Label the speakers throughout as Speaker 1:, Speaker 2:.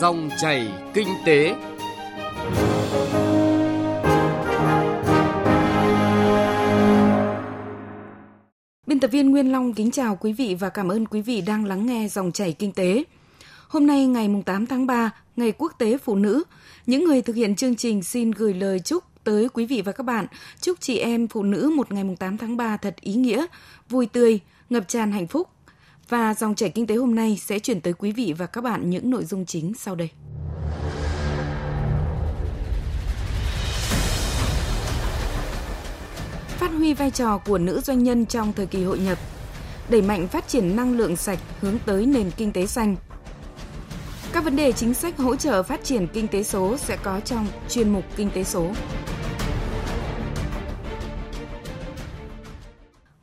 Speaker 1: Dòng chảy kinh tế.
Speaker 2: Biên tập viên Nguyên Long kính chào quý vị và cảm ơn quý vị đang lắng nghe dòng chảy kinh tế. Hôm nay ngày 8 tháng 3, Ngày Quốc tế Phụ nữ, những người thực hiện chương trình xin gửi lời chúc tới quý vị và các bạn. Chúc chị em phụ nữ một ngày 8 tháng 3 thật ý nghĩa, vui tươi, ngập tràn hạnh phúc. Và dòng chảy kinh tế hôm nay sẽ chuyển tới quý vị và các bạn những nội dung chính sau đây. Phát huy vai trò của nữ doanh nhân trong thời kỳ hội nhập, đẩy mạnh phát triển năng lượng sạch hướng tới nền kinh tế xanh. Các vấn đề chính sách hỗ trợ phát triển kinh tế số sẽ có trong chuyên mục Kinh tế số.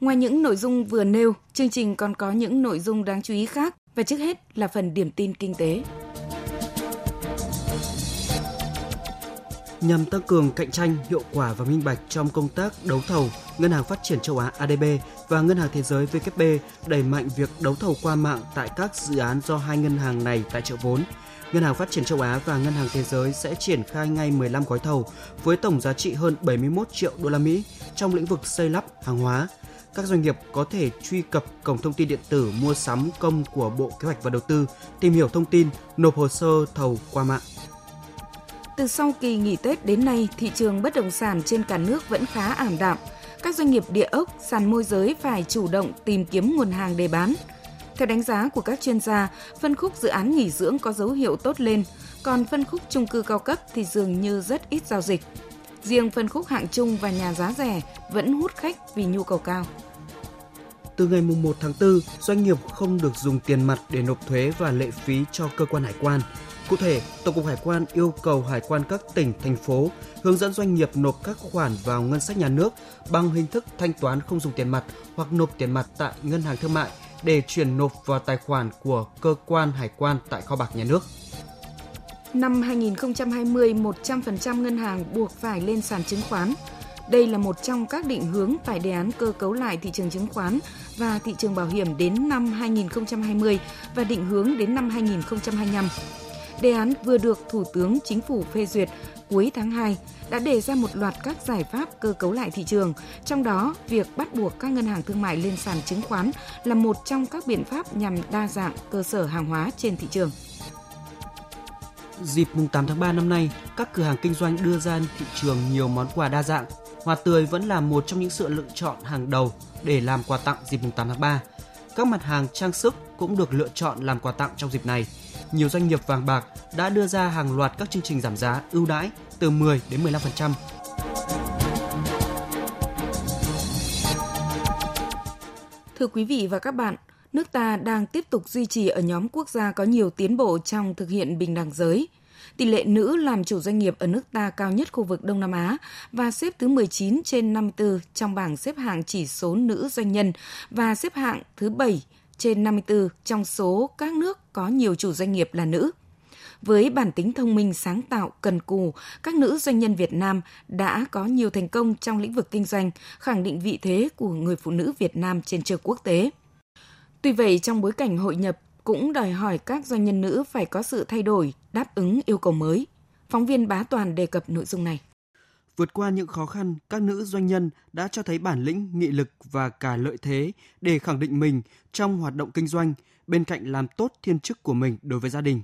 Speaker 2: Ngoài những nội dung vừa nêu, chương trình còn có những nội dung đáng chú ý khác và trước hết là phần điểm tin kinh tế.
Speaker 3: Nhằm tăng cường cạnh tranh, hiệu quả và minh bạch trong công tác đấu thầu, Ngân hàng Phát triển châu Á ADB và Ngân hàng Thế giới WB đẩy mạnh việc đấu thầu qua mạng tại các dự án do hai ngân hàng này tài trợ vốn. Ngân hàng Phát triển châu Á và Ngân hàng Thế giới sẽ triển khai ngay 15 gói thầu với tổng giá trị hơn 71 triệu đô la Mỹ trong lĩnh vực xây lắp hàng hóa, các doanh nghiệp có thể truy cập cổng thông tin điện tử mua sắm công của Bộ Kế hoạch và Đầu tư, tìm hiểu thông tin, nộp hồ sơ thầu qua mạng.
Speaker 2: Từ sau kỳ nghỉ Tết đến nay, thị trường bất động sản trên cả nước vẫn khá ảm đạm. Các doanh nghiệp địa ốc, sàn môi giới phải chủ động tìm kiếm nguồn hàng để bán. Theo đánh giá của các chuyên gia, phân khúc dự án nghỉ dưỡng có dấu hiệu tốt lên, còn phân khúc chung cư cao cấp thì dường như rất ít giao dịch. Riêng phân khúc hạng trung và nhà giá rẻ vẫn hút khách vì nhu cầu cao.
Speaker 3: Từ ngày 1 tháng 4, doanh nghiệp không được dùng tiền mặt để nộp thuế và lệ phí cho cơ quan hải quan. Cụ thể, Tổng cục Hải quan yêu cầu hải quan các tỉnh, thành phố hướng dẫn doanh nghiệp nộp các khoản vào ngân sách nhà nước bằng hình thức thanh toán không dùng tiền mặt hoặc nộp tiền mặt tại ngân hàng thương mại để chuyển nộp vào tài khoản của cơ quan hải quan tại kho bạc nhà nước.
Speaker 2: Năm 2020, 100% ngân hàng buộc phải lên sàn chứng khoán. Đây là một trong các định hướng tại đề án cơ cấu lại thị trường chứng khoán và thị trường bảo hiểm đến năm 2020 và định hướng đến năm 2025. Đề án vừa được Thủ tướng Chính phủ phê duyệt cuối tháng 2 đã đề ra một loạt các giải pháp cơ cấu lại thị trường, trong đó việc bắt buộc các ngân hàng thương mại lên sàn chứng khoán là một trong các biện pháp nhằm đa dạng cơ sở hàng hóa trên thị trường.
Speaker 3: Dịp mùng 8 tháng 3 năm nay, các cửa hàng kinh doanh đưa ra thị trường nhiều món quà đa dạng. Hoa tươi vẫn là một trong những sự lựa chọn hàng đầu để làm quà tặng dịp mùng 8 tháng 3. Các mặt hàng trang sức cũng được lựa chọn làm quà tặng trong dịp này. Nhiều doanh nghiệp vàng bạc đã đưa ra hàng loạt các chương trình giảm giá ưu đãi từ 10 đến 15%.
Speaker 2: Thưa quý vị và các bạn, nước ta đang tiếp tục duy trì ở nhóm quốc gia có nhiều tiến bộ trong thực hiện bình đẳng giới. Tỷ lệ nữ làm chủ doanh nghiệp ở nước ta cao nhất khu vực Đông Nam Á và xếp thứ 19 trên 54 trong bảng xếp hạng chỉ số nữ doanh nhân và xếp hạng thứ 7 trên 54 trong số các nước có nhiều chủ doanh nghiệp là nữ. Với bản tính thông minh, sáng tạo, cần cù, các nữ doanh nhân Việt Nam đã có nhiều thành công trong lĩnh vực kinh doanh, khẳng định vị thế của người phụ nữ Việt Nam trên trường quốc tế. Tuy vậy, trong bối cảnh hội nhập cũng đòi hỏi các doanh nhân nữ phải có sự thay đổi, đáp ứng yêu cầu mới. Phóng viên Bá Toàn đề cập nội dung này.
Speaker 3: Vượt qua những khó khăn, các nữ doanh nhân đã cho thấy bản lĩnh, nghị lực và cả lợi thế để khẳng định mình trong hoạt động kinh doanh, bên cạnh làm tốt thiên chức của mình đối với gia đình.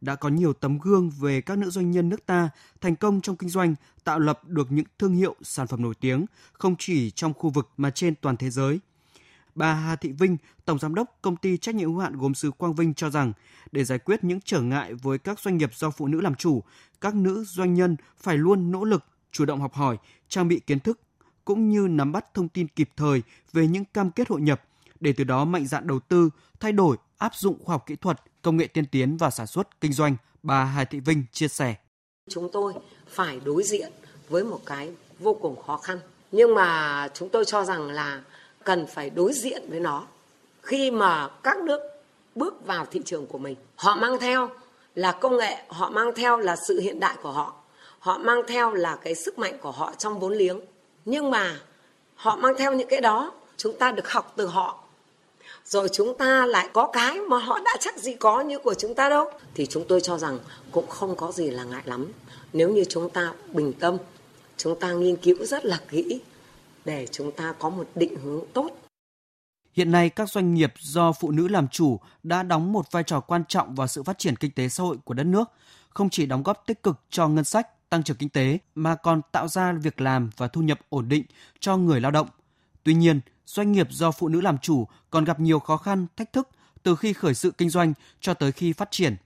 Speaker 3: Đã có nhiều tấm gương về các nữ doanh nhân nước ta thành công trong kinh doanh, tạo lập được những thương hiệu, sản phẩm nổi tiếng, không chỉ trong khu vực mà trên toàn thế giới – Bà Hà Thị Vinh, Tổng Giám đốc Công ty Trách nhiệm hữu hạn gốm sứ Quang Vinh cho rằng, để giải quyết những trở ngại với các doanh nghiệp do phụ nữ làm chủ, các nữ doanh nhân phải luôn nỗ lực, chủ động học hỏi, trang bị kiến thức, cũng như nắm bắt thông tin kịp thời về những cam kết hội nhập, để từ đó mạnh dạn đầu tư, thay đổi, áp dụng khoa học kỹ thuật, công nghệ tiên tiến vào sản xuất, kinh doanh. Bà Hà Thị Vinh chia sẻ.
Speaker 4: Chúng tôi phải đối diện với một cái vô cùng khó khăn. Nhưng mà chúng tôi cho rằng là cần phải đối diện với nó. Khi mà các nước bước vào thị trường của mình, họ mang theo là công nghệ, họ mang theo là sự hiện đại của họ họ mang theo là cái sức mạnh của họ trong vốn liếng. Nhưng mà họ mang theo những cái đó, chúng ta được học từ họ. Rồi chúng ta lại có cái mà họ đã chắc gì có như của chúng ta đâu. Thì chúng tôi cho rằng cũng không có gì là ngại lắm. Nếu như chúng ta bình tâm, chúng ta nghiên cứu rất là kỹ để chúng ta có một định hướng tốt
Speaker 3: Hiện nay, các doanh nghiệp do phụ nữ làm chủ đã đóng một vai trò quan trọng vào sự phát triển kinh tế xã hội của đất nước, không chỉ đóng góp tích cực cho ngân sách, tăng trưởng kinh tế mà còn tạo ra việc làm và thu nhập ổn định cho người lao động. Tuy nhiên, doanh nghiệp do phụ nữ làm chủ còn gặp nhiều khó khăn, thách thức từ khi khởi sự kinh doanh cho tới khi phát triển.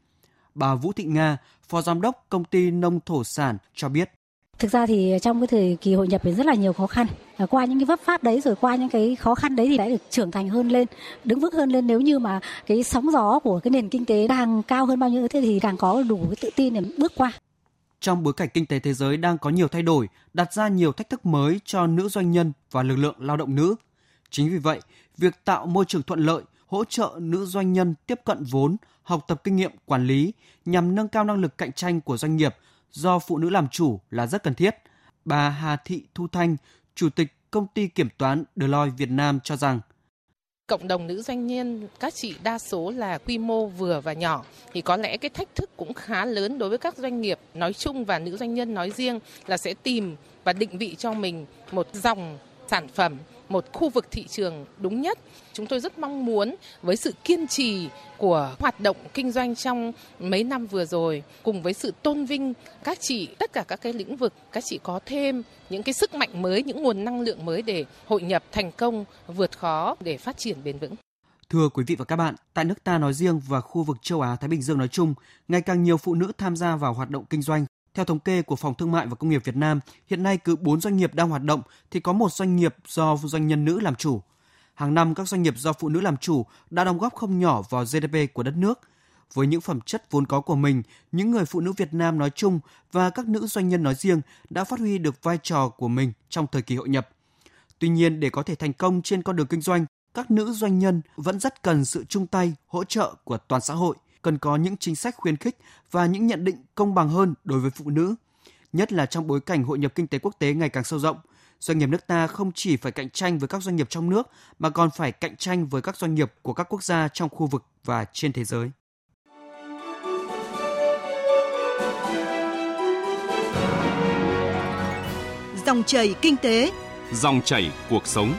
Speaker 3: Bà Vũ Thị Nga, Phó Giám đốc Công ty Nông Thổ Sản cho biết.
Speaker 5: Thực ra thì trong cái thời kỳ hội nhập thì rất là nhiều khó khăn. Và qua những cái vấp phát đấy rồi qua những cái khó khăn đấy thì đã được trưởng thành hơn lên, đứng vững hơn lên nếu như mà cái sóng gió của cái nền kinh tế đang cao hơn bao nhiêu thế thì càng có đủ cái tự tin để bước qua.
Speaker 3: Trong bối cảnh kinh tế thế giới đang có nhiều thay đổi, đặt ra nhiều thách thức mới cho nữ doanh nhân và lực lượng lao động nữ. Chính vì vậy, việc tạo môi trường thuận lợi, hỗ trợ nữ doanh nhân tiếp cận vốn, học tập kinh nghiệm quản lý nhằm nâng cao năng lực cạnh tranh của doanh nghiệp do phụ nữ làm chủ là rất cần thiết. Bà Hà Thị Thu Thanh, Chủ tịch Công ty Kiểm toán Deloitte Việt Nam cho rằng
Speaker 6: cộng đồng nữ doanh nhân các chị đa số là quy mô vừa và nhỏ thì có lẽ cái thách thức cũng khá lớn đối với các doanh nghiệp nói chung và nữ doanh nhân nói riêng là sẽ tìm và định vị cho mình một dòng sản phẩm một khu vực thị trường đúng nhất. Chúng tôi rất mong muốn với sự kiên trì của hoạt động kinh doanh trong mấy năm vừa rồi cùng với sự tôn vinh các chị tất cả các cái lĩnh vực các chị có thêm những cái sức mạnh mới, những nguồn năng lượng mới để hội nhập thành công, vượt khó để phát triển bền vững.
Speaker 3: Thưa quý vị và các bạn, tại nước ta nói riêng và khu vực châu Á Thái Bình Dương nói chung, ngày càng nhiều phụ nữ tham gia vào hoạt động kinh doanh theo thống kê của Phòng Thương mại và Công nghiệp Việt Nam, hiện nay cứ 4 doanh nghiệp đang hoạt động thì có một doanh nghiệp do doanh nhân nữ làm chủ. Hàng năm, các doanh nghiệp do phụ nữ làm chủ đã đóng góp không nhỏ vào GDP của đất nước. Với những phẩm chất vốn có của mình, những người phụ nữ Việt Nam nói chung và các nữ doanh nhân nói riêng đã phát huy được vai trò của mình trong thời kỳ hội nhập. Tuy nhiên, để có thể thành công trên con đường kinh doanh, các nữ doanh nhân vẫn rất cần sự chung tay, hỗ trợ của toàn xã hội – cần có những chính sách khuyến khích và những nhận định công bằng hơn đối với phụ nữ, nhất là trong bối cảnh hội nhập kinh tế quốc tế ngày càng sâu rộng. Doanh nghiệp nước ta không chỉ phải cạnh tranh với các doanh nghiệp trong nước mà còn phải cạnh tranh với các doanh nghiệp của các quốc gia trong khu vực và trên thế giới.
Speaker 7: Dòng chảy kinh tế,
Speaker 1: dòng chảy cuộc sống.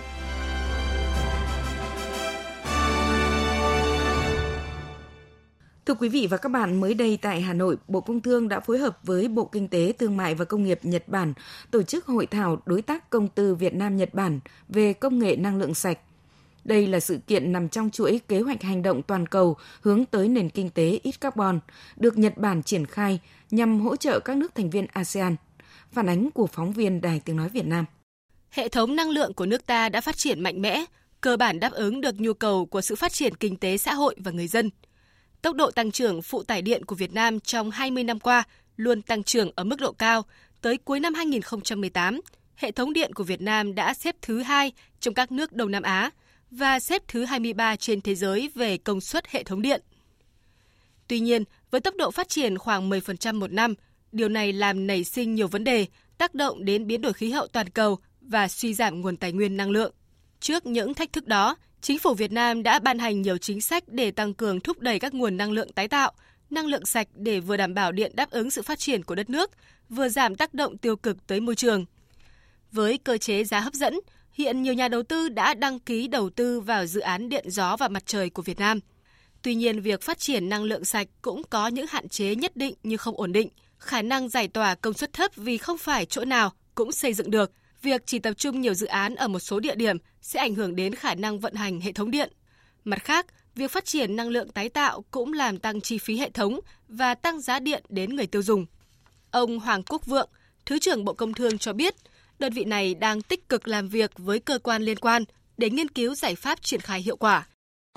Speaker 2: Thưa quý vị và các bạn, mới đây tại Hà Nội, Bộ Công Thương đã phối hợp với Bộ Kinh tế, Thương mại và Công nghiệp Nhật Bản tổ chức hội thảo đối tác công tư Việt Nam Nhật Bản về công nghệ năng lượng sạch. Đây là sự kiện nằm trong chuỗi kế hoạch hành động toàn cầu hướng tới nền kinh tế ít carbon, được Nhật Bản triển khai nhằm hỗ trợ các nước thành viên ASEAN. Phản ánh của phóng viên Đài Tiếng Nói Việt Nam.
Speaker 8: Hệ thống năng lượng của nước ta đã phát triển mạnh mẽ, cơ bản đáp ứng được nhu cầu của sự phát triển kinh tế xã hội và người dân – Tốc độ tăng trưởng phụ tải điện của Việt Nam trong 20 năm qua luôn tăng trưởng ở mức độ cao. Tới cuối năm 2018, hệ thống điện của Việt Nam đã xếp thứ hai trong các nước Đông Nam Á và xếp thứ 23 trên thế giới về công suất hệ thống điện. Tuy nhiên, với tốc độ phát triển khoảng 10% một năm, điều này làm nảy sinh nhiều vấn đề, tác động đến biến đổi khí hậu toàn cầu và suy giảm nguồn tài nguyên năng lượng. Trước những thách thức đó, Chính phủ Việt Nam đã ban hành nhiều chính sách để tăng cường thúc đẩy các nguồn năng lượng tái tạo, năng lượng sạch để vừa đảm bảo điện đáp ứng sự phát triển của đất nước, vừa giảm tác động tiêu cực tới môi trường. Với cơ chế giá hấp dẫn, hiện nhiều nhà đầu tư đã đăng ký đầu tư vào dự án điện gió và mặt trời của Việt Nam. Tuy nhiên, việc phát triển năng lượng sạch cũng có những hạn chế nhất định như không ổn định, khả năng giải tỏa công suất thấp vì không phải chỗ nào cũng xây dựng được – việc chỉ tập trung nhiều dự án ở một số địa điểm sẽ ảnh hưởng đến khả năng vận hành hệ thống điện. Mặt khác, việc phát triển năng lượng tái tạo cũng làm tăng chi phí hệ thống và tăng giá điện đến người tiêu dùng. Ông Hoàng Quốc Vượng, Thứ trưởng Bộ Công Thương cho biết, đơn vị này đang tích cực làm việc với cơ quan liên quan để nghiên cứu giải pháp triển khai hiệu quả.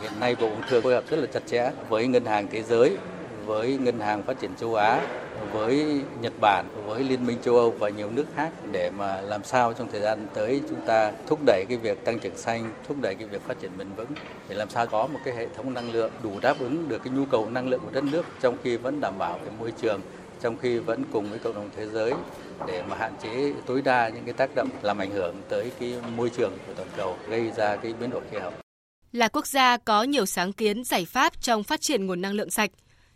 Speaker 9: Hiện nay Bộ Công Thương phối hợp rất là chặt chẽ với Ngân hàng Thế giới, với Ngân hàng Phát triển châu Á với Nhật Bản, với Liên minh châu Âu và nhiều nước khác để mà làm sao trong thời gian tới chúng ta thúc đẩy cái việc tăng trưởng xanh, thúc đẩy cái việc phát triển bền vững để làm sao có một cái hệ thống năng lượng đủ đáp ứng được cái nhu cầu năng lượng của đất nước trong khi vẫn đảm bảo cái môi trường, trong khi vẫn cùng với cộng đồng thế giới để mà hạn chế tối đa những cái tác động làm ảnh hưởng tới cái môi trường của toàn cầu gây ra cái biến đổi khí hậu.
Speaker 8: Là quốc gia có nhiều sáng kiến giải pháp trong phát triển nguồn năng lượng sạch,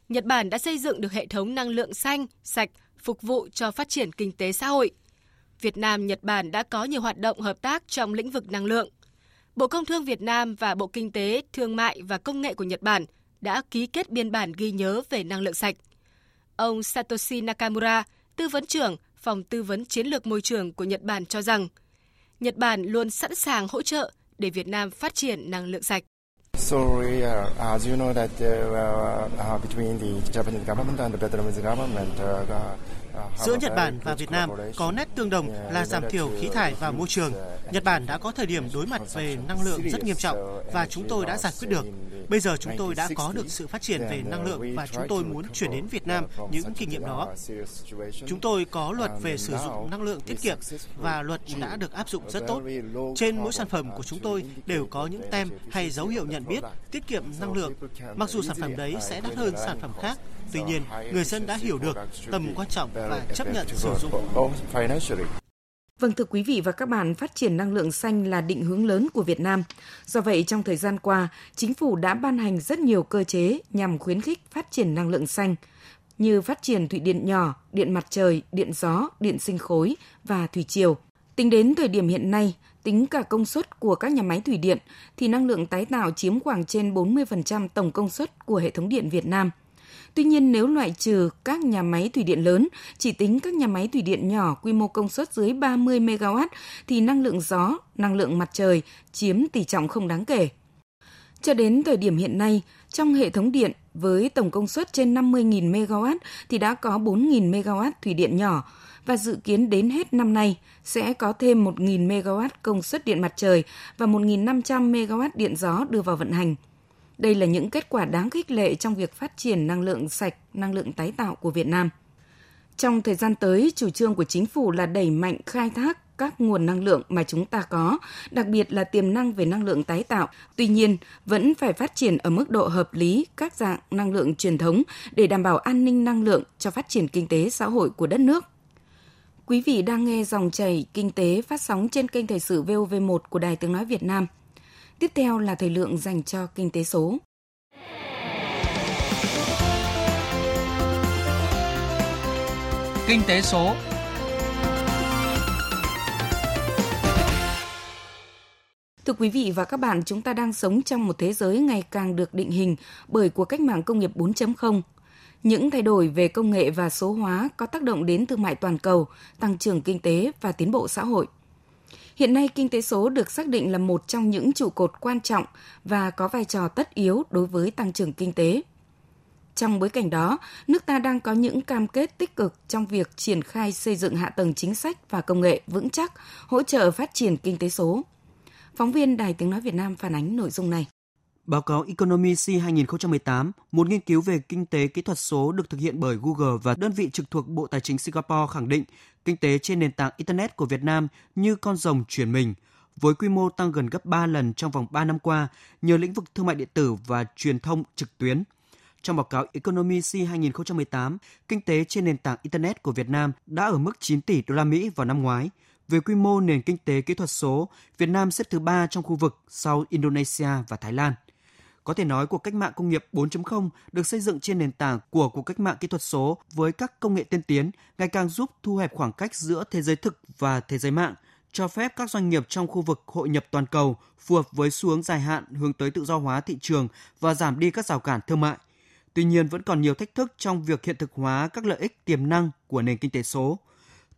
Speaker 8: Nhật Bản đã xây dựng được hệ thống năng lượng xanh, sạch, phục vụ cho phát triển kinh tế xã hội. Việt Nam, Nhật Bản đã có nhiều hoạt động hợp tác trong lĩnh vực năng lượng. Bộ Công Thương Việt Nam và Bộ Kinh tế, Thương mại và Công nghệ của Nhật Bản đã ký kết biên bản ghi nhớ về năng lượng sạch. Ông Satoshi Nakamura, tư vấn trưởng Phòng Tư vấn Chiến lược Môi trường của Nhật Bản cho rằng, Nhật Bản luôn sẵn sàng hỗ trợ để Việt Nam phát triển năng lượng sạch. So, uh, as you know that uh, uh, between the Japanese government and the Vietnamese government,
Speaker 10: uh, Giữa Nhật Bản và Việt Nam có nét tương đồng là giảm thiểu khí thải vào môi trường. Nhật Bản đã có thời điểm đối mặt về năng lượng rất nghiêm trọng và chúng tôi đã giải quyết được. Bây giờ chúng tôi đã có được sự phát triển về năng lượng và chúng tôi muốn chuyển đến Việt Nam những kinh nghiệm đó. Chúng tôi có luật về sử dụng năng lượng tiết kiệm và luật đã được áp dụng rất tốt. Trên mỗi sản phẩm của chúng tôi đều có những tem hay dấu hiệu nhận biết tiết kiệm năng lượng. Mặc dù sản phẩm đấy sẽ đắt hơn sản phẩm khác, tuy nhiên người dân đã hiểu được tầm quan trọng và chấp nhận sử dụng.
Speaker 2: Vâng thưa quý vị và các bạn, phát triển năng lượng xanh là định hướng lớn của Việt Nam. Do vậy, trong thời gian qua, chính phủ đã ban hành rất nhiều cơ chế nhằm khuyến khích phát triển năng lượng xanh, như phát triển thủy điện nhỏ, điện mặt trời, điện gió, điện sinh khối và thủy triều. Tính đến thời điểm hiện nay, tính cả công suất của các nhà máy thủy điện, thì năng lượng tái tạo chiếm khoảng trên 40% tổng công suất của hệ thống điện Việt Nam – Tuy nhiên nếu loại trừ các nhà máy thủy điện lớn, chỉ tính các nhà máy thủy điện nhỏ quy mô công suất dưới 30 MW thì năng lượng gió, năng lượng mặt trời chiếm tỷ trọng không đáng kể. Cho đến thời điểm hiện nay, trong hệ thống điện với tổng công suất trên 50.000 MW thì đã có 4.000 MW thủy điện nhỏ và dự kiến đến hết năm nay sẽ có thêm 1.000 MW công suất điện mặt trời và 1.500 MW điện gió đưa vào vận hành. Đây là những kết quả đáng khích lệ trong việc phát triển năng lượng sạch, năng lượng tái tạo của Việt Nam. Trong thời gian tới, chủ trương của chính phủ là đẩy mạnh khai thác các nguồn năng lượng mà chúng ta có, đặc biệt là tiềm năng về năng lượng tái tạo. Tuy nhiên, vẫn phải phát triển ở mức độ hợp lý các dạng năng lượng truyền thống để đảm bảo an ninh năng lượng cho phát triển kinh tế xã hội của đất nước. Quý vị đang nghe dòng chảy kinh tế phát sóng trên kênh Thời sự VOV1 của Đài Tiếng Nói Việt Nam – Tiếp theo là thời lượng dành cho kinh tế số.
Speaker 11: Kinh tế số
Speaker 2: Thưa quý vị và các bạn, chúng ta đang sống trong một thế giới ngày càng được định hình bởi cuộc cách mạng công nghiệp 4.0. Những thay đổi về công nghệ và số hóa có tác động đến thương mại toàn cầu, tăng trưởng kinh tế và tiến bộ xã hội. Hiện nay, kinh tế số được xác định là một trong những trụ cột quan trọng và có vai trò tất yếu đối với tăng trưởng kinh tế. Trong bối cảnh đó, nước ta đang có những cam kết tích cực trong việc triển khai xây dựng hạ tầng chính sách và công nghệ vững chắc, hỗ trợ phát triển kinh tế số. Phóng viên Đài Tiếng Nói Việt Nam phản ánh nội dung này.
Speaker 3: Báo cáo Economy C 2018, một nghiên cứu về kinh tế kỹ thuật số được thực hiện bởi Google và đơn vị trực thuộc Bộ Tài chính Singapore khẳng định kinh tế trên nền tảng Internet của Việt Nam như con rồng chuyển mình, với quy mô tăng gần gấp 3 lần trong vòng 3 năm qua nhờ lĩnh vực thương mại điện tử và truyền thông trực tuyến. Trong báo cáo Economy C 2018, kinh tế trên nền tảng Internet của Việt Nam đã ở mức 9 tỷ đô la Mỹ vào năm ngoái. Về quy mô nền kinh tế kỹ thuật số, Việt Nam xếp thứ ba trong khu vực sau Indonesia và Thái Lan. Có thể nói cuộc cách mạng công nghiệp 4.0 được xây dựng trên nền tảng của cuộc cách mạng kỹ thuật số với các công nghệ tiên tiến ngày càng giúp thu hẹp khoảng cách giữa thế giới thực và thế giới mạng, cho phép các doanh nghiệp trong khu vực hội nhập toàn cầu phù hợp với xu hướng dài hạn hướng tới tự do hóa thị trường và giảm đi các rào cản thương mại. Tuy nhiên vẫn còn nhiều thách thức trong việc hiện thực hóa các lợi ích tiềm năng của nền kinh tế số.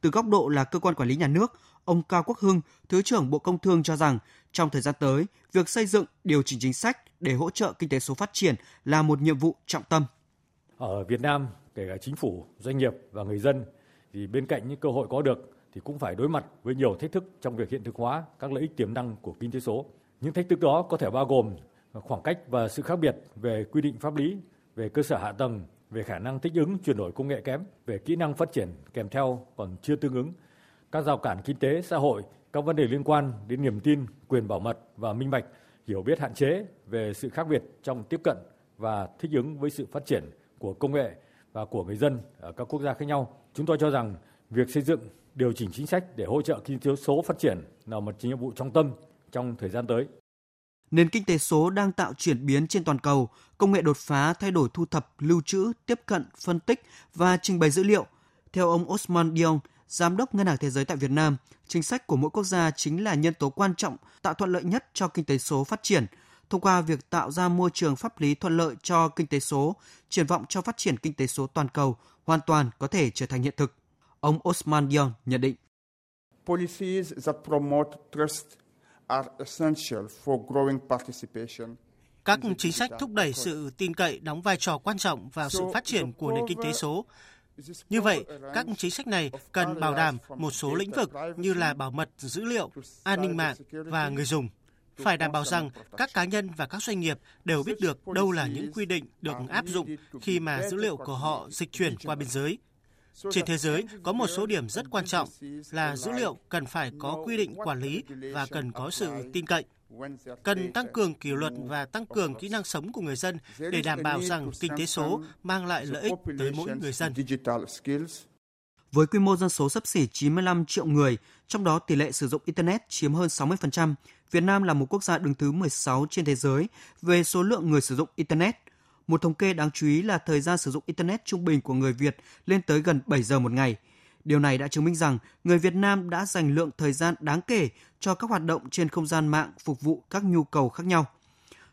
Speaker 3: Từ góc độ là cơ quan quản lý nhà nước, ông Cao Quốc Hưng, Thứ trưởng Bộ Công Thương cho rằng trong thời gian tới, việc xây dựng, điều chỉnh chính sách để hỗ trợ kinh tế số phát triển là một nhiệm vụ trọng tâm.
Speaker 12: Ở Việt Nam, kể cả chính phủ, doanh nghiệp và người dân thì bên cạnh những cơ hội có được thì cũng phải đối mặt với nhiều thách thức trong việc hiện thực hóa các lợi ích tiềm năng của kinh tế số. Những thách thức đó có thể bao gồm khoảng cách và sự khác biệt về quy định pháp lý, về cơ sở hạ tầng, về khả năng thích ứng chuyển đổi công nghệ kém, về kỹ năng phát triển kèm theo còn chưa tương ứng, các rào cản kinh tế, xã hội, các vấn đề liên quan đến niềm tin, quyền bảo mật và minh bạch hiểu biết hạn chế về sự khác biệt trong tiếp cận và thích ứng với sự phát triển của công nghệ và của người dân ở các quốc gia khác nhau. Chúng tôi cho rằng việc xây dựng điều chỉnh chính sách để hỗ trợ kinh tế số phát triển là một nhiệm vụ trọng tâm trong thời gian tới.
Speaker 3: Nền kinh tế số đang tạo chuyển biến trên toàn cầu, công nghệ đột phá thay đổi thu thập, lưu trữ, tiếp cận, phân tích và trình bày dữ liệu. Theo ông Osman Dion, Giám đốc Ngân hàng Thế giới tại Việt Nam, chính sách của mỗi quốc gia chính là nhân tố quan trọng tạo thuận lợi nhất cho kinh tế số phát triển. Thông qua việc tạo ra môi trường pháp lý thuận lợi cho kinh tế số, triển vọng cho phát triển kinh tế số toàn cầu hoàn toàn có thể trở thành hiện thực. Ông Osman Dion nhận định.
Speaker 13: Policies that promote trust are essential for growing participation.
Speaker 10: Các chính sách thúc đẩy sự tin cậy đóng vai trò quan trọng vào sự phát triển của nền kinh tế số. Như vậy, các chính sách này cần bảo đảm một số lĩnh vực như là bảo mật dữ liệu, an ninh mạng và người dùng. Phải đảm bảo rằng các cá nhân và các doanh nghiệp đều biết được đâu là những quy định được áp dụng khi mà dữ liệu của họ dịch chuyển qua biên giới. Trên thế giới có một số điểm rất quan trọng là dữ liệu cần phải có quy định quản lý và cần có sự tin cậy. Cần tăng cường kỷ luật và tăng cường kỹ năng sống của người dân để đảm bảo rằng kinh tế số mang lại lợi ích tới mỗi người dân.
Speaker 3: Với quy mô dân số sấp xỉ 95 triệu người, trong đó tỷ lệ sử dụng Internet chiếm hơn 60%, Việt Nam là một quốc gia đứng thứ 16 trên thế giới về số lượng người sử dụng Internet. Một thống kê đáng chú ý là thời gian sử dụng Internet trung bình của người Việt lên tới gần 7 giờ một ngày. Điều này đã chứng minh rằng người Việt Nam đã dành lượng thời gian đáng kể cho các hoạt động trên không gian mạng phục vụ các nhu cầu khác nhau.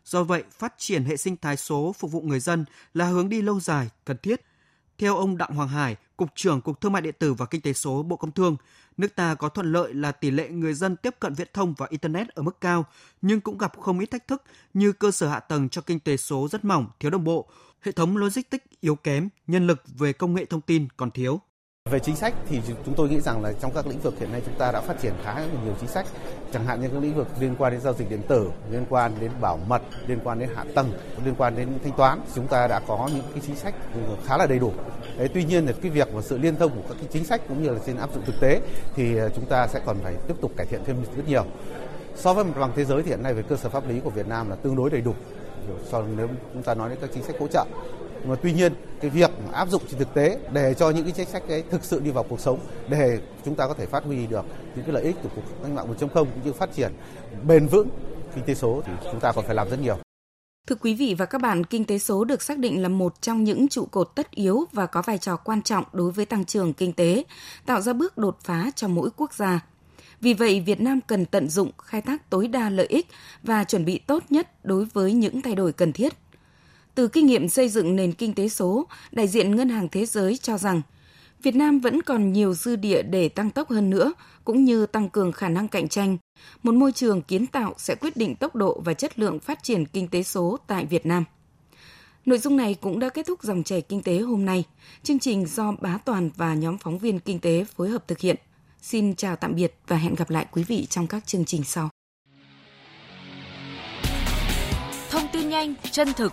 Speaker 3: Do vậy, phát triển hệ sinh thái số phục vụ người dân là hướng đi lâu dài, cần thiết. Theo ông Đặng Hoàng Hải, Cục trưởng Cục Thương mại điện tử và Kinh tế số Bộ Công Thương, nước ta có thuận lợi là tỷ lệ người dân tiếp cận viễn thông và Internet ở mức cao, nhưng cũng gặp không ít thách thức như cơ sở hạ tầng cho kinh tế số rất mỏng, thiếu đồng bộ, hệ thống logistics yếu kém, nhân lực về công nghệ thông tin còn thiếu.
Speaker 14: Về chính sách thì chúng tôi nghĩ rằng là trong các lĩnh vực hiện nay chúng ta đã phát triển khá nhiều chính sách, chẳng hạn như các lĩnh vực liên quan đến giao dịch điện tử, liên quan đến bảo mật, liên quan đến hạ tầng, liên quan đến thanh toán, chúng ta đã có những cái chính sách khá là đầy đủ. Đấy, tuy nhiên là cái việc và sự liên thông của các cái chính sách cũng như là trên áp dụng thực tế thì à, chúng ta sẽ còn phải tiếp tục cải thiện thêm rất nhiều. So với mặt bằng thế giới thì hiện nay về cơ sở pháp lý của Việt Nam là tương đối đầy đủ. So nếu chúng ta nói đến các chính sách hỗ trợ mà tuy nhiên cái việc áp dụng trên thực tế để cho những cái chính sách ấy thực sự đi vào cuộc sống để chúng ta có thể phát huy được những cái lợi ích của cuộc cách mạng 4.0 cũng như phát triển bền vững kinh tế số thì chúng ta còn phải làm rất nhiều.
Speaker 2: Thưa quý vị và các bạn, kinh tế số được xác định là một trong những trụ cột tất yếu và có vai trò quan trọng đối với tăng trưởng kinh tế, tạo ra bước đột phá cho mỗi quốc gia. Vì vậy, Việt Nam cần tận dụng, khai thác tối đa lợi ích và chuẩn bị tốt nhất đối với những thay đổi cần thiết. Từ kinh nghiệm xây dựng nền kinh tế số, đại diện Ngân hàng Thế giới cho rằng Việt Nam vẫn còn nhiều dư địa để tăng tốc hơn nữa, cũng như tăng cường khả năng cạnh tranh. Một môi trường kiến tạo sẽ quyết định tốc độ và chất lượng phát triển kinh tế số tại Việt Nam. Nội dung này cũng đã kết thúc dòng chảy kinh tế hôm nay. Chương trình do Bá Toàn và nhóm phóng viên kinh tế phối hợp thực hiện. Xin chào tạm biệt và hẹn gặp lại quý vị trong các chương trình sau.
Speaker 15: Thông tin nhanh, chân thực,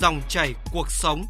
Speaker 3: dòng chảy cuộc sống.